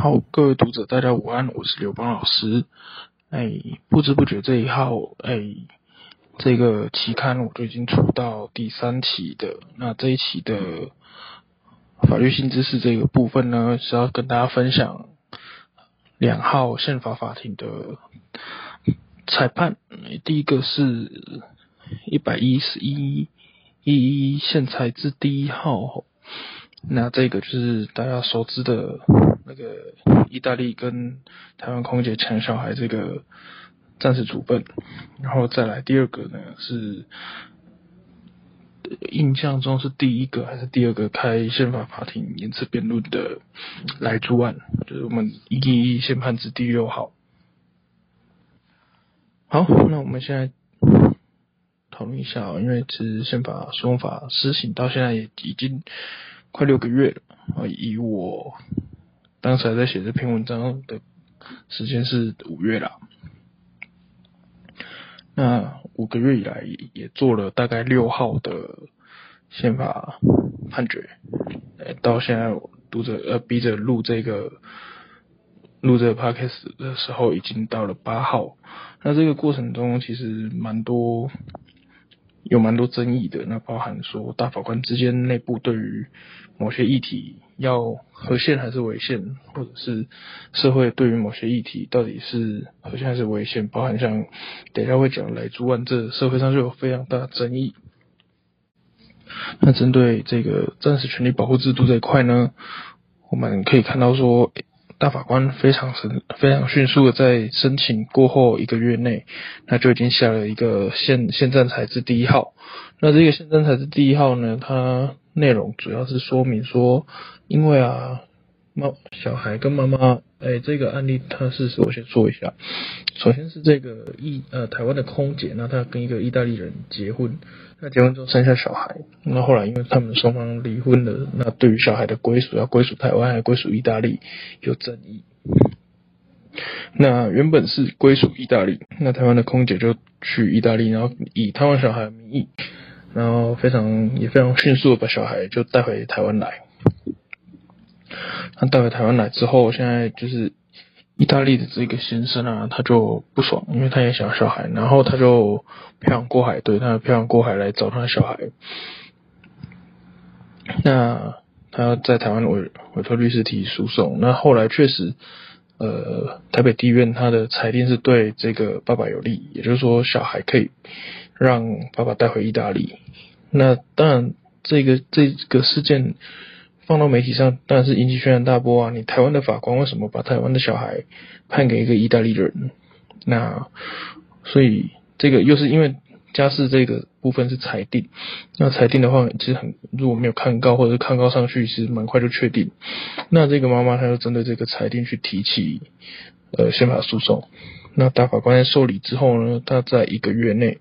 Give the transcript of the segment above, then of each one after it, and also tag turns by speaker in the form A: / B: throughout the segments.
A: 好，各位读者，大家午安，我是刘邦老师。哎，不知不觉这一号，哎，这个期刊我就已经出到第三期的。那这一期的法律新知识这个部分呢，是要跟大家分享两号宪法法庭的裁判。第一个是一百一十一一宪裁字第一号，那这个就是大家熟知的。那个意大利跟台湾空姐抢小孩这个暂时处分，然后再来第二个呢是印象中是第一个还是第二个开宪法法庭言词辩论的莱猪案，就是我们一一宪判字第六号。好，那我们现在讨论一下啊，因为其实宪法诉讼法施行到现在也已经快六个月了啊，以我。当时还在写这篇文章的时间是五月啦，那五个月以来也做了大概六号的宪法判决，到现在读者呃逼着录这个录这个 podcast 的时候，已经到了八号。那这个过程中其实蛮多。有蛮多争议的，那包含说大法官之间内部对于某些议题要合宪还是违宪，或者是社会对于某些议题到底是合宪还是违宪，包含像等一下会讲莱猪案，这社会上就有非常大的争议。那针对这个暂时权利保护制度这一块呢，我们可以看到说。大法官非常神、非常迅速的在申请过后一个月内，那就已经下了一个宪宪暂裁字第一号。那这个宪暂裁字第一号呢，它内容主要是说明说，因为啊，妈小孩跟妈妈，哎，这个案例它是，我先说一下，首先是这个意呃台湾的空姐，那她跟一个意大利人结婚。那结婚之后生下小孩，那后来因为他们双方离婚了，那对于小孩的归属要归属台湾还是归属意大利有争议。那原本是归属意大利，那台湾的空姐就去意大利，然后以台湾小孩的名义，然后非常也非常迅速的把小孩就带回台湾来。那带回台湾来之后，现在就是。意大利的这个先生啊，他就不爽，因为他也想要小孩，然后他就漂洋过海，对，他漂洋过海来找他的小孩。那他在台湾委委托律师提诉讼，那后来确实，呃，台北地院他的裁定是对这个爸爸有利，也就是说小孩可以让爸爸带回意大利。那当然，这个这个事件。放到媒体上，当然是引起轩然大波啊！你台湾的法官为什么把台湾的小孩判给一个意大利人？那所以这个又是因为家事这个部分是裁定，那裁定的话，其实很如果没有抗告或者是抗告上去，其实蛮快就确定。那这个妈妈她就针对这个裁定去提起呃宪法诉讼。那大法官在受理之后呢，他在一个月内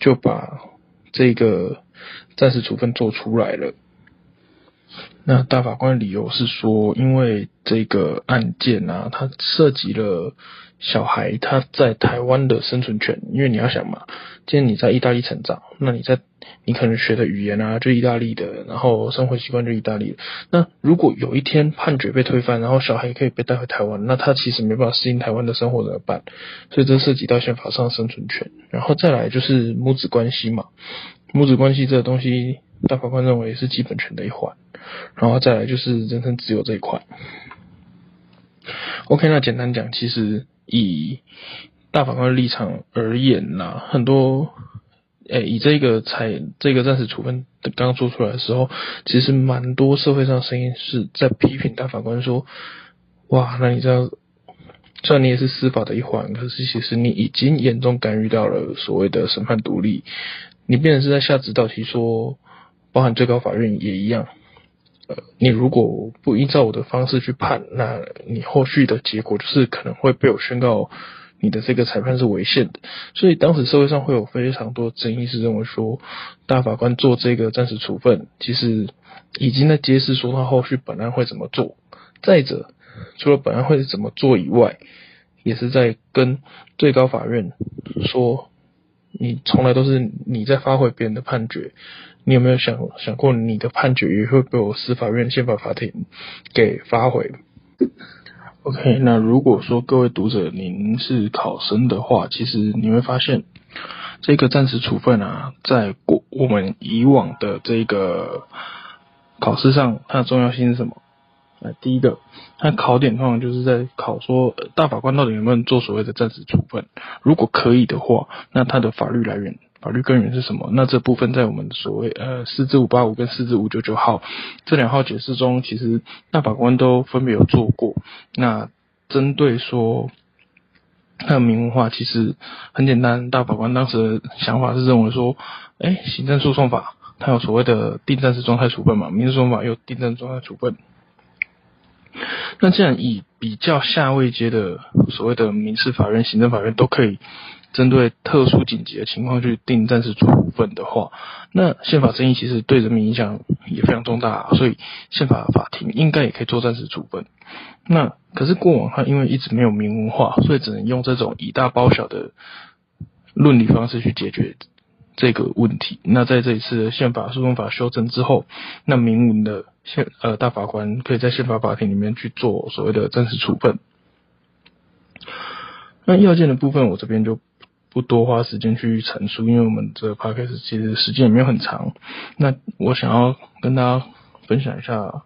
A: 就把这个暂时处分做出来了。那大法官的理由是说，因为这个案件啊，它涉及了小孩他在台湾的生存权。因为你要想嘛，既然你在意大利成长，那你在你可能学的语言啊，就意大利的，然后生活习惯就意大利。那如果有一天判决被推翻，然后小孩可以被带回台湾，那他其实没办法适应台湾的生活怎么办？所以这涉及到宪法上的生存权。然后再来就是母子关系嘛，母子关系这个东西，大法官认为是基本权的一环。然后再来就是人身自由这一块。OK，那简单讲，其实以大法官的立场而言呐，很多，诶，以这个裁这个暂时处分刚刚做出来的时候，其实蛮多社会上声音是在批评大法官说，哇，那你这样，虽然你也是司法的一环，可是其实你已经严重干预到了所谓的审判独立，你变成是在下指导题，说，包含最高法院也一样。呃你如果不依照我的方式去判，那你后续的结果就是可能会被我宣告你的这个裁判是违宪的。所以当时社会上会有非常多争议，是认为说大法官做这个暂时处分，其实已经在揭示说他后续本案会怎么做。再者，除了本案会怎么做以外，也是在跟最高法院说，你从来都是你在发回别人的判决。你有没有想想过，你的判决也会被我司法院宪法法庭给发回？OK，那如果说各位读者您是考生的话，其实你会发现这个暂时处分啊，在过我们以往的这个考试上，它的重要性是什么？呃，第一个，它考点通常就是在考说大法官到底有没有做所谓的暂时处分，如果可以的话，那它的法律来源、法律根源是什么？那这部分在我们所谓呃四至五八五跟四至五九九号这两号解释中，其实大法官都分别有做过。那针对说它的明文化，其实很简单，大法官当时的想法是认为说，哎，行政诉讼法它有所谓的定暂时状态处分嘛，民事诉讼法有定暂状态处分。那既然以比较下位阶的所谓的民事法院、行政法院都可以。针对特殊紧急的情况去定暂时处分的话，那宪法争议其实对人民影响也非常重大，所以宪法法庭应该也可以做暂时处分。那可是过往它因为一直没有明文化，所以只能用这种以大包小的论理方式去解决这个问题。那在这一次的宪法诉讼法修正之后，那明文的宪呃大法官可以在宪法法庭里面去做所谓的暂时处分。那要件的部分，我这边就。不多花时间去陈述，因为我们这个 podcast 其实时间也没有很长。那我想要跟大家分享一下，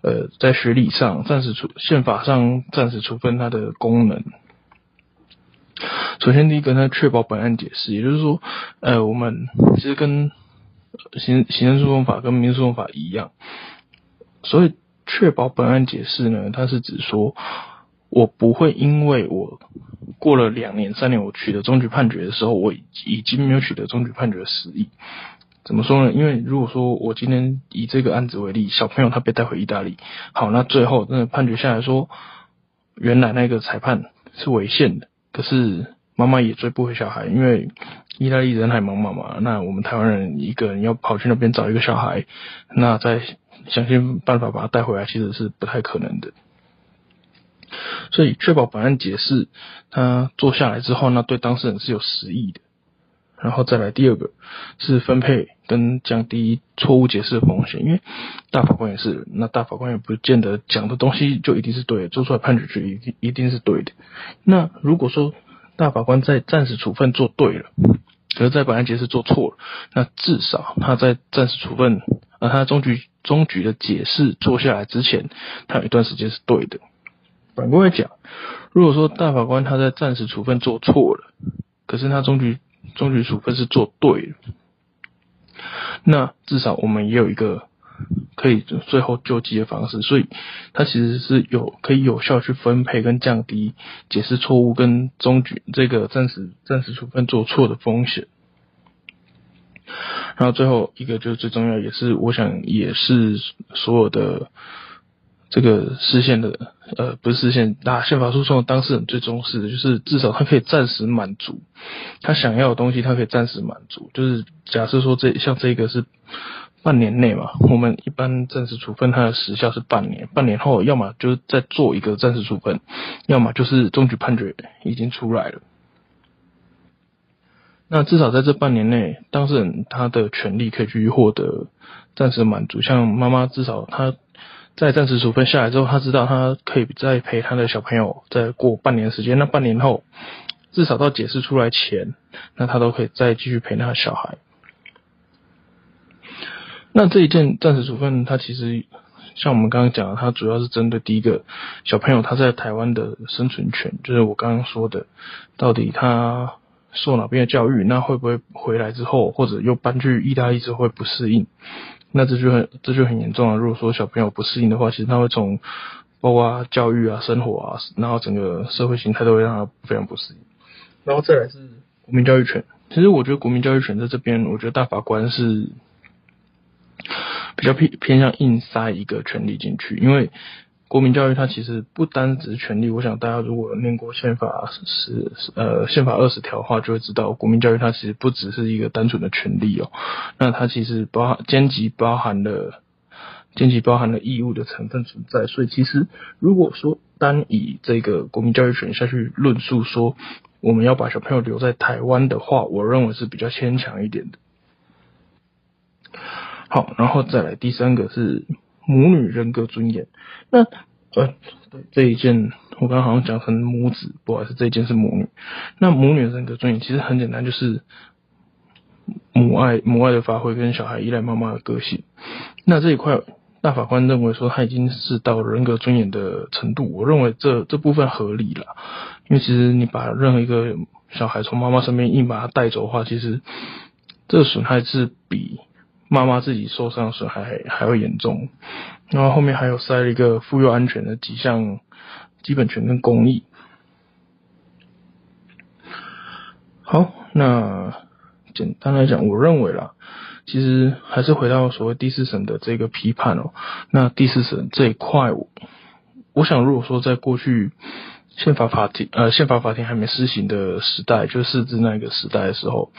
A: 呃，在学理上暂时处宪法上暂时处分它的功能。首先第一个，它确保本案解释，也就是说，呃，我们其实跟行行政诉讼法跟民事诉讼法一样，所以确保本案解释呢，它是指说。我不会因为我过了两年、三年，我取得终局判决的时候，我已经没有取得终局判决的实力。怎么说呢？因为如果说我今天以这个案子为例，小朋友他被带回意大利，好，那最后那判决下来说，原来那个裁判是违宪的，可是妈妈也追不回小孩，因为意大利人海茫茫嘛，那我们台湾人一个人要跑去那边找一个小孩，那再想尽办法把他带回来，其实是不太可能的。所以确保本案解释，他做下来之后，那对当事人是有实益的。然后再来第二个是分配跟降低错误解释的风险，因为大法官也是，那大法官也不见得讲的东西就一定是对的，做出来判决就一定一定是对的。那如果说大法官在暂时处分做对了，可是在本案解释做错了，那至少他在暂时处分，而他终局终局的解释做下来之前，他有一段时间是对的。反过来讲，如果说大法官他在暂时处分做错了，可是他终局终局处分是做对了，那至少我们也有一个可以最后救济的方式，所以它其实是有可以有效去分配跟降低解释错误跟终局这个暂时暂时处分做错的风险。然后最后一个就是最重要，也是我想也是所有的。这个释宪的，呃，不是释宪，那宪法诉讼的当事人最重视的就是至少他可以暂时满足他想要的东西，他可以暂时满足。就是假设说这像这个是半年内嘛，我们一般暂时处分它的时效是半年，半年后要么就是再做一个暂时处分，要么就是终局判决已经出来了。那至少在这半年内，当事人他的权利可以去获得暂时满足，像妈妈至少她。在暂时处分下来之后，他知道他可以再陪他的小朋友再过半年时间。那半年后，至少到解释出来前，那他都可以再继续陪他的小孩。那这一件暂时处分，它其实像我们刚刚讲的，它主要是针对第一个小朋友他在台湾的生存权，就是我刚刚说的，到底他受哪边的教育，那会不会回来之后，或者又搬去意大利之后会不适应？那这就很这就很严重了。如果说小朋友不适应的话，其实他会从包括教育啊、生活啊，然后整个社会形态都会让他非常不适应。然后再来是国民教育权。其实我觉得国民教育权在这边，我觉得大法官是比较偏偏向硬塞一个权利进去，因为。国民教育它其实不单只是权利，我想大家如果念过宪法十呃宪法二十条的话，就会知道国民教育它其实不只是一个单纯的权利哦，那它其实包含兼及包含了兼及包含了义务的成分存在，所以其实如果说单以这个国民教育权下去论述说我们要把小朋友留在台湾的话，我认为是比较牵强一点的。好，然后再来第三个是。母女人格尊严，那呃，这一件我刚刚好像讲成母子，不好意思，这一件是母女。那母女人格尊严其实很简单，就是母爱母爱的发挥跟小孩依赖妈妈的个性。那这一块大法官认为说他已经是到人格尊严的程度，我认为这这部分合理了，因为其实你把任何一个小孩从妈妈身边硬把他带走的话，其实这个损害是比妈妈自己受伤损害还还会严重。然后后面还有塞了一个妇幼安全的几项基本权跟公益。好，那简单来讲，我认为啦，其实还是回到所谓第四审的这个批判哦。那第四审这一块，我想如果说在过去宪法法庭呃宪法法庭还没施行的时代，就释字那个时代的时候，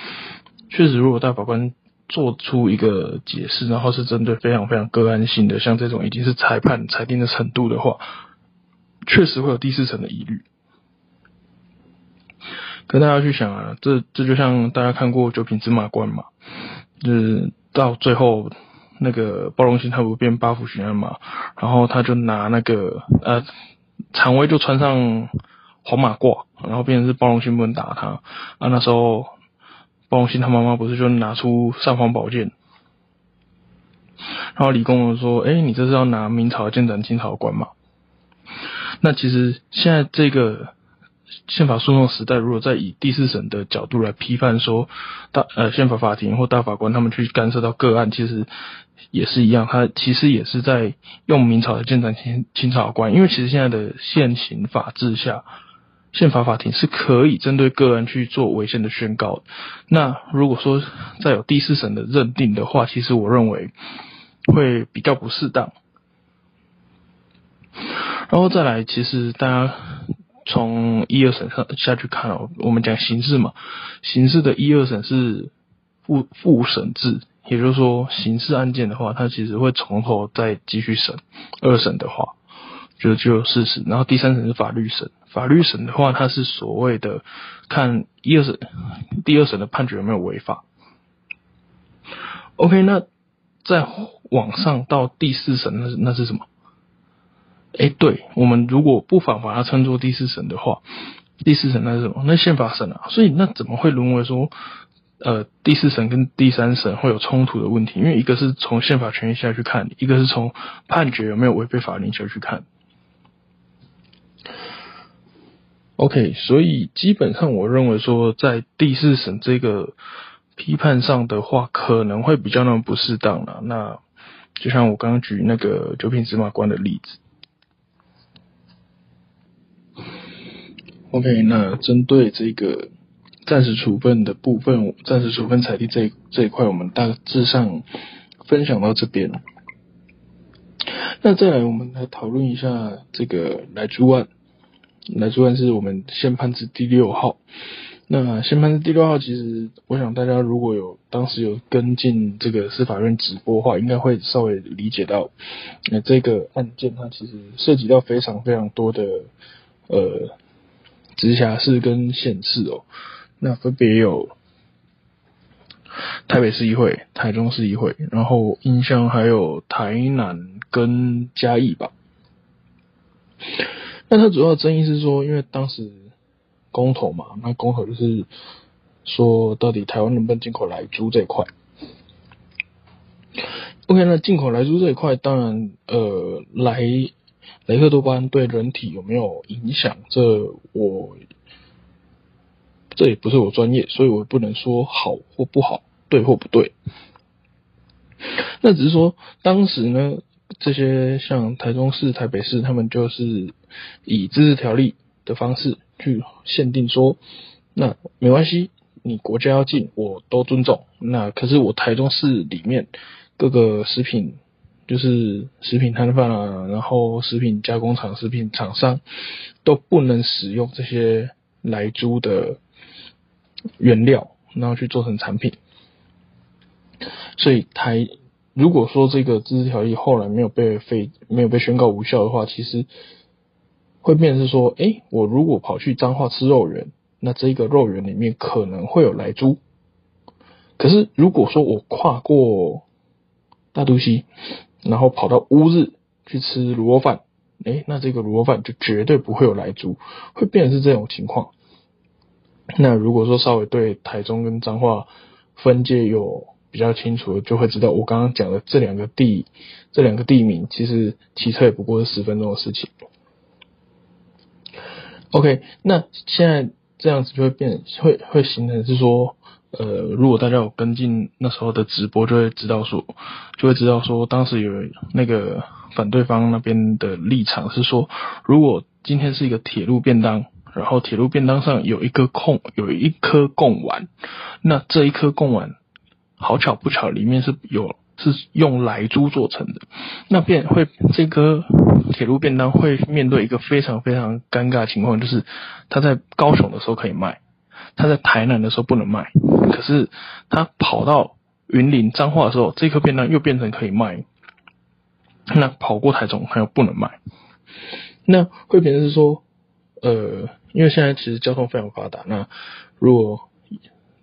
A: 确实如果大法官。做出一个解释，然后是针对非常非常个案性的，像这种已经是裁判裁定的程度的话，确实会有第四层的疑虑。可大家去想啊，这这就像大家看过《九品芝麻官》嘛，就是到最后那个包龙星他不变八府巡按嘛，然后他就拿那个呃，常威就穿上黄马褂，然后变成是包龙星不能打他啊，那时候。包龙星他妈妈不是就拿出尚方宝剑，然后李公公说：“诶、欸，你这是要拿明朝的剑斩清朝官吗？”那其实现在这个宪法诉讼时代，如果再以第四审的角度来批判说大呃宪法法庭或大法官他们去干涉到个案，其实也是一样，他其实也是在用明朝的剑斩清清朝官，因为其实现在的现行法制下。宪法法庭是可以针对个人去做违宪的宣告。那如果说再有第四审的认定的话，其实我认为会比较不适当。然后再来，其实大家从一二审上下去看哦，我们讲刑事嘛，刑事的一二审是复复审制，也就是说刑事案件的话，它其实会从头再继续审。二审的话，就就事实，然后第三审是法律审。法律审的话，它是所谓的看一二审、第二审的判决有没有违法。OK，那再往上到第四审，那是那是什么？哎、对，我们如果不妨把它称作第四审的话，第四审那是什么？那宪法审啊。所以那怎么会沦为说，呃，第四审跟第三审会有冲突的问题？因为一个是从宪法权益下去看，一个是从判决有没有违背法令下去看。OK，所以基本上我认为说，在第四审这个批判上的话，可能会比较那么不适当了。那就像我刚刚举那个九品芝麻官的例子。OK，那针对这个暂时处分的部分，暂时处分裁定这这一块，我们大致上分享到这边。那再来，我们来讨论一下这个来猪案。莱猪案是我们宪判字第六号。那宪判字第六号，其实我想大家如果有当时有跟进这个司法院直播的话，应该会稍微理解到，那这个案件它其实涉及到非常非常多的呃直辖市跟县市哦。那分别有台北市议会、台中市议会，然后印象还有台南跟嘉义吧。那它主要的争议是说，因为当时公投嘛，那公投就是说，到底台湾能不能进口莱猪这一块？OK，那进口莱猪这一块，当然，呃，莱雷克多巴对人体有没有影响？这我这也不是我专业，所以我不能说好或不好，对或不对。那只是说，当时呢。这些像台中市、台北市，他们就是以自治条例的方式去限定说，那没关系，你国家要进，我都尊重。那可是我台中市里面各个食品，就是食品摊贩啊，然后食品加工厂、食品厂商都不能使用这些莱猪的原料，然后去做成产品。所以台。如果说这个自治条例后来没有被废，没有被宣告无效的话，其实会变成是说，哎、我如果跑去彰化吃肉圆，那这个肉圆里面可能会有莱猪。可是如果说我跨过大肚溪，然后跑到乌日去吃卤肉饭，诶，那这个卤肉饭就绝对不会有莱猪，会变成是这种情况。那如果说稍微对台中跟彰化分界有比较清楚的，就会知道我刚刚讲的这两个地，这两个地名，其实骑车也不过是十分钟的事情。OK，那现在这样子就会变，会会形成是说，呃，如果大家有跟进那时候的直播，就会知道说，就会知道说，当时有那个反对方那边的立场是说，如果今天是一个铁路便当，然后铁路便当上有一颗空，有一颗贡丸，那这一颗贡丸，好巧不巧，里面是有。是用莱猪做成的，那便会这个铁路便当会面对一个非常非常尴尬的情况，就是他在高雄的时候可以卖，他在台南的时候不能卖，可是他跑到云林彰化的时候，这颗便当又变成可以卖，那跑过台中他又不能卖，那会变成是说，呃，因为现在其实交通非常发达，那如果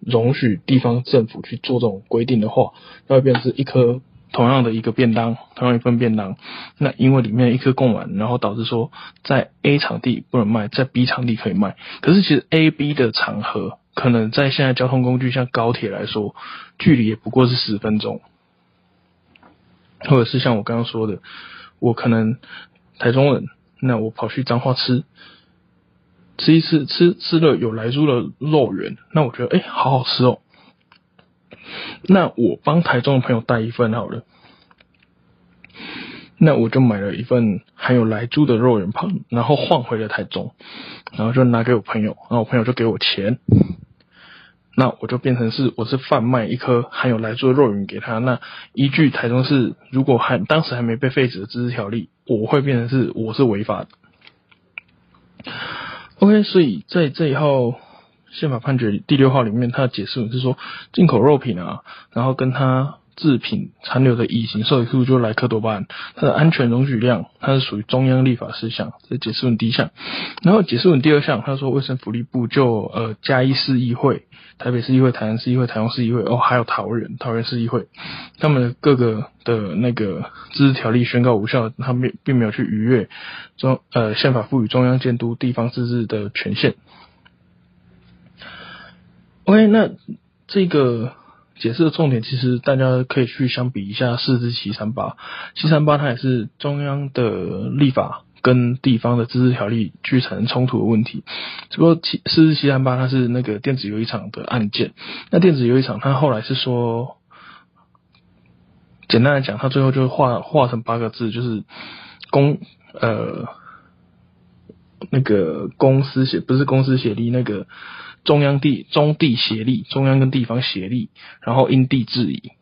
A: 容许地方政府去做这种规定的话，那会变成是一颗同样的一个便当，同样一份便当，那因为里面一颗贡丸，然后导致说在 A 场地不能卖，在 B 场地可以卖。可是其实 A、B 的场合，可能在现在交通工具像高铁来说，距离也不过是十分钟，或者是像我刚刚说的，我可能台中人，那我跑去彰化吃。吃一次，吃吃了有莱猪的肉圆，那我觉得哎、好好吃哦。那我帮台中的朋友带一份好了，那我就买了一份含有莱猪的肉圆盘，然后换回了台中，然后就拿给我朋友，然后我朋友就给我钱，那我就变成是我是贩卖一颗含有莱猪的肉圆给他。那依据台中市如果还当时还没被废止的自治条例，我会变成是我是违法的。OK，所以在这一号宪法判决第六号里面，他的解释是说，进口肉品啊，然后跟他制品残留的乙型受体素就莱克多巴胺，它的安全容许量，它是属于中央立法事项，这解释文第一项。然后解释文第二项，他说卫生福利部就呃嘉义市议会、台北市议会、台南市议会、台中市议会，哦还有桃园桃园市议会，他们的各个的那个自治条例宣告无效，他们并没有去逾越中呃宪法赋予中央监督地方自治的权限。OK，那这个。解释的重点，其实大家可以去相比一下四至七三八，七三八它也是中央的立法跟地方的自治条例去产生冲突的问题。只不过七四至七三八它是那个电子游戏场的案件，那电子游戏场它后来是说，简单来讲，它最后就画画成八个字，就是公呃那个公司协不是公司协力那个。中央地中地协力，中央跟地方协力，然后因地制宜。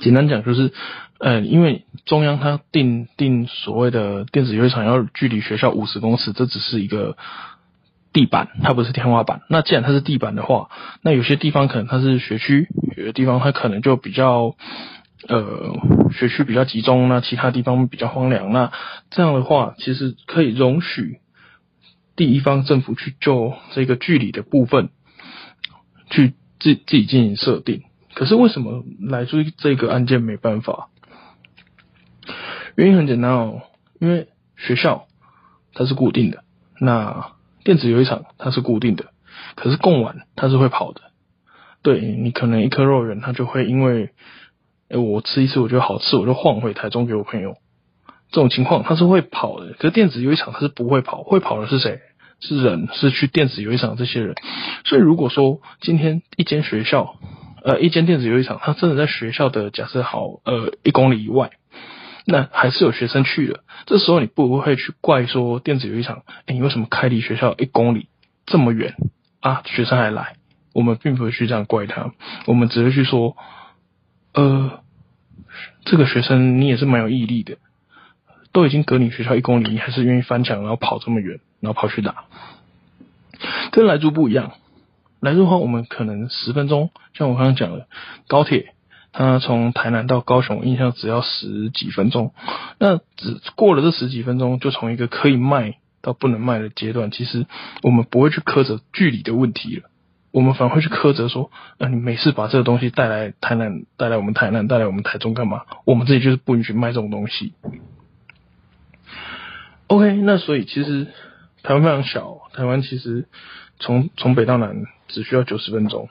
A: 简单讲就是，呃，因为中央它定定所谓的电子游戏场要距离学校五十公尺，这只是一个地板，它不是天花板。那既然它是地板的话，那有些地方可能它是学区，有的地方它可能就比较，呃，学区比较集中，那其他地方比较荒凉。那这样的话，其实可以容许。地方政府去就这个距离的部分，去自自己进行设定。可是为什么来自于这个案件没办法？原因很简单哦，因为学校它是固定的，那电子游戏场它是固定的，可是供完它是会跑的。对，你可能一颗肉圆，它就会因为，哎，我吃一次我觉得好吃，我就换回台中给我朋友。这种情况它是会跑的，可是电子游戏场它是不会跑，会跑的是谁？是人，是去电子游戏场这些人。所以如果说今天一间学校，呃，一间电子游戏场，它真的在学校的假设好，呃，一公里以外，那还是有学生去的。这时候你不会去怪说电子游戏场，哎，你为什么开离学校一公里这么远啊？学生还来，我们并不会去这样怪他，我们只会去说，呃，这个学生你也是蛮有毅力的。都已经隔你学校一公里，你还是愿意翻墙，然后跑这么远，然后跑去打。跟来住不一样，来住的话，我们可能十分钟，像我刚刚讲的，高铁它从台南到高雄，印象只要十几分钟。那只过了这十几分钟，就从一个可以卖到不能卖的阶段，其实我们不会去苛责距离的问题了，我们反而会去苛责说，呃，你每次把这个东西带来台南，带来我们台南，带来我们台中干嘛？我们自己就是不允许卖这种东西。OK，那所以其实台湾非常小，台湾其实从从北到南只需要九十分钟。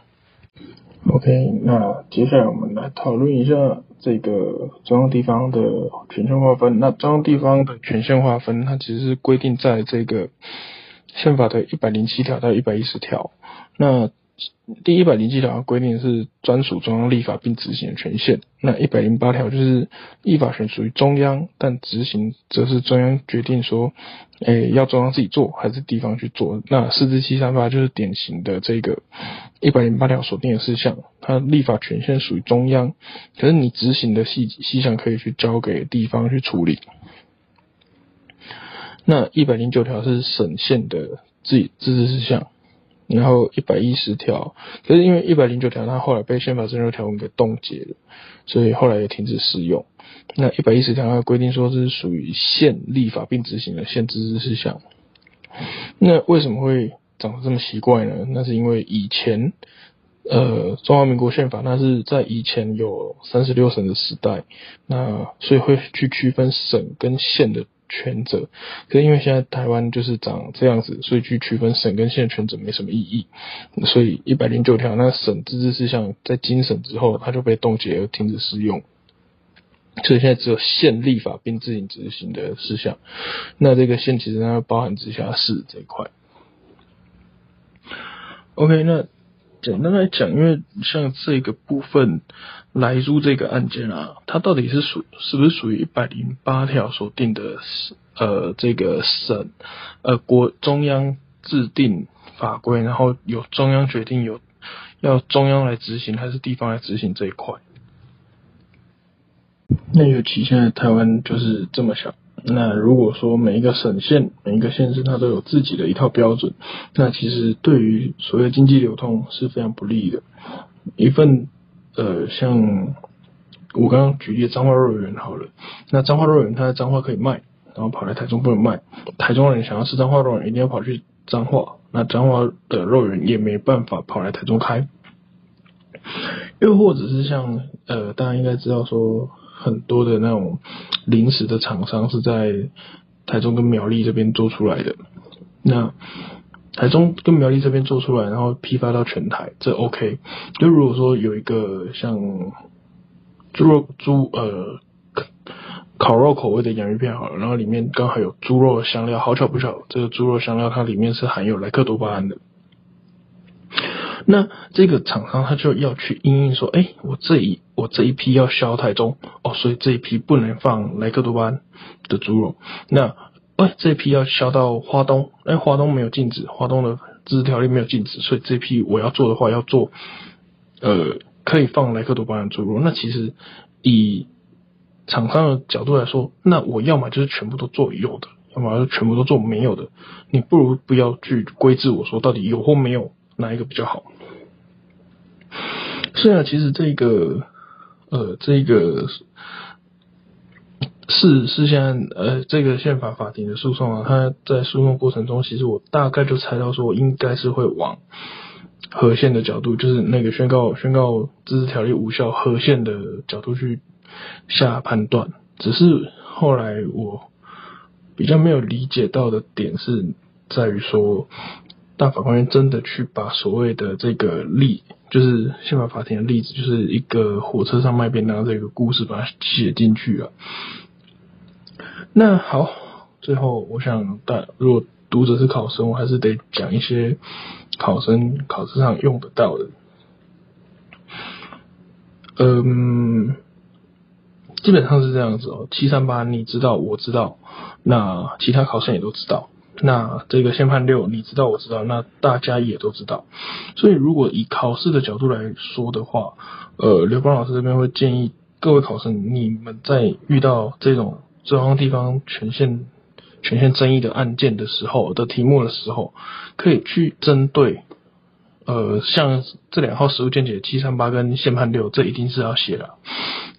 A: OK，那接下来我们来讨论一下这个中央地方的权限划分。那中央地方的权限划分，它其实是规定在这个宪法的一百零七条到一百一十条。那第一百零七条规定是专属中央立法并执行的权限，那一百零八条就是立法权属于中央，但执行则是中央决定说，诶，要中央自己做还是地方去做。那四至七三八就是典型的这个一百零八条所定的事项，它立法权限属于中央，可是你执行的细细项可以去交给地方去处理。那一百零九条是省县的自己自治事项。然后一百一十条，可是因为一百零九条它后来被宪法增修条文给冻结了，所以后来也停止适用。那一百一十条它规定说这是属于县立法并执行的县自治事项。那为什么会长得这么奇怪呢？那是因为以前，呃，中华民国宪法那是在以前有三十六省的时代，那所以会去区分省跟县的。权责，可是因为现在台湾就是长这样子，所以去区分省跟县权责没什么意义。所以一百零九条那省自治事项在经审之后，它就被冻结而停止适用。所以现在只有县立法并自行执行的事项。那这个县其实它包含直辖市这一块。OK，那。简单来讲，因为像这个部分莱猪这个案件啊，它到底是属是不是属于一百零八条所定的呃这个省呃国中央制定法规，然后由中央决定有要中央来执行还是地方来执行这一块？那尤其现在台湾就是这么小。那如果说每一个省县、每一个县市，它都有自己的一套标准，那其实对于所谓经济流通是非常不利的。一份呃，像我刚刚举例的彰化肉圆好了，那彰化肉圆它在彰化可以卖，然后跑来台中不能卖，台中人想要吃彰化肉圆，一定要跑去彰化，那彰化的肉圆也没办法跑来台中开。又或者是像呃，大家应该知道说。很多的那种零食的厂商是在台中跟苗栗这边做出来的，那台中跟苗栗这边做出来，然后批发到全台，这 OK。就如果说有一个像猪肉猪呃烤肉口味的洋芋片好了，然后里面刚好有猪肉的香料，好巧不巧，这个猪肉香料它里面是含有莱克多巴胺的。那这个厂商他就要去因应说，哎，我这一我这一批要销台中哦，所以这一批不能放莱克多巴胺的猪肉。那哎，这一批要销到花东，哎，花东没有禁止，花东的自治条例没有禁止，所以这批我要做的话要做，呃，可以放莱克多巴胺猪肉。那其实以厂商的角度来说，那我要么就是全部都做有的，要么就全部都做没有的。你不如不要去规制我说到底有或没有。哪一个比较好？虽然其实这个，呃，这个是是现在呃，这个宪法法庭的诉讼啊，它在诉讼过程中，其实我大概就猜到说，应该是会往和宪的角度，就是那个宣告宣告自治条例无效和宪的角度去下判断。只是后来我比较没有理解到的点是在于说。大法官真的去把所谓的这个例，就是宪法法庭的例子，就是一个火车上卖便当这个故事，把它写进去了。那好，最后我想，大如果读者是考生，我还是得讲一些考生考试上用得到的。嗯，基本上是这样子哦。七三八，你知道，我知道，那其他考生也都知道。那这个宪判六，你知道我知道，那大家也都知道。所以如果以考试的角度来说的话，呃，刘邦老师这边会建议各位考生，你们在遇到这种中央地方权限权限争议的案件的时候的题目的时候，可以去针对，呃，像这两号实务见解七三八跟宪判六，这一定是要写的。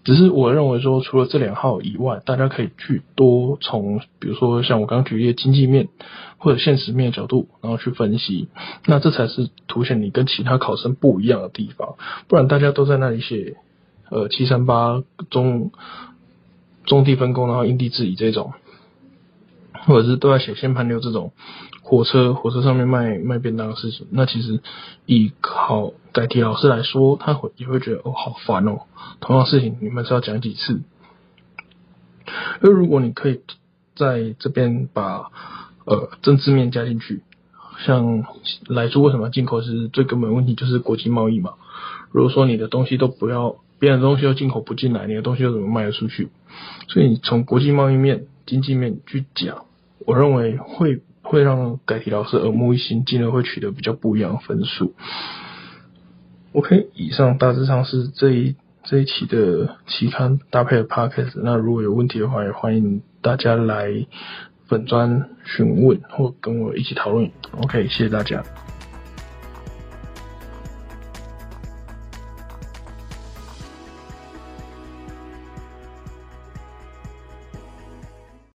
A: 只是我认为说，除了这两号以外，大家可以去多从，比如说像我刚举例的经济面或者现实面的角度，然后去分析，那这才是凸显你跟其他考生不一样的地方。不然大家都在那里写，呃，七三八中中地分工，然后因地制宜这种，或者是都在写先盘流这种火车火车上面卖卖便当的事情，那其实以考改题老师来说，他会也会觉得哦好烦哦，同样事情你们是要讲几次？而如果你可以在这边把呃政治面加进去，像来说为什么进口是最根本问题就是国际贸易嘛。如果说你的东西都不要，别人的东西又进口不进来，你的东西又怎么卖得出去？所以你从国际贸易面、经济面去讲。我认为会会让改题老师耳目一新，进而会取得比较不一样的分数。OK，以上大致上是这一这一期的期刊搭配的 Podcast。那如果有问题的话，也欢迎大家来粉专询问或跟我一起讨论。OK，谢谢大家。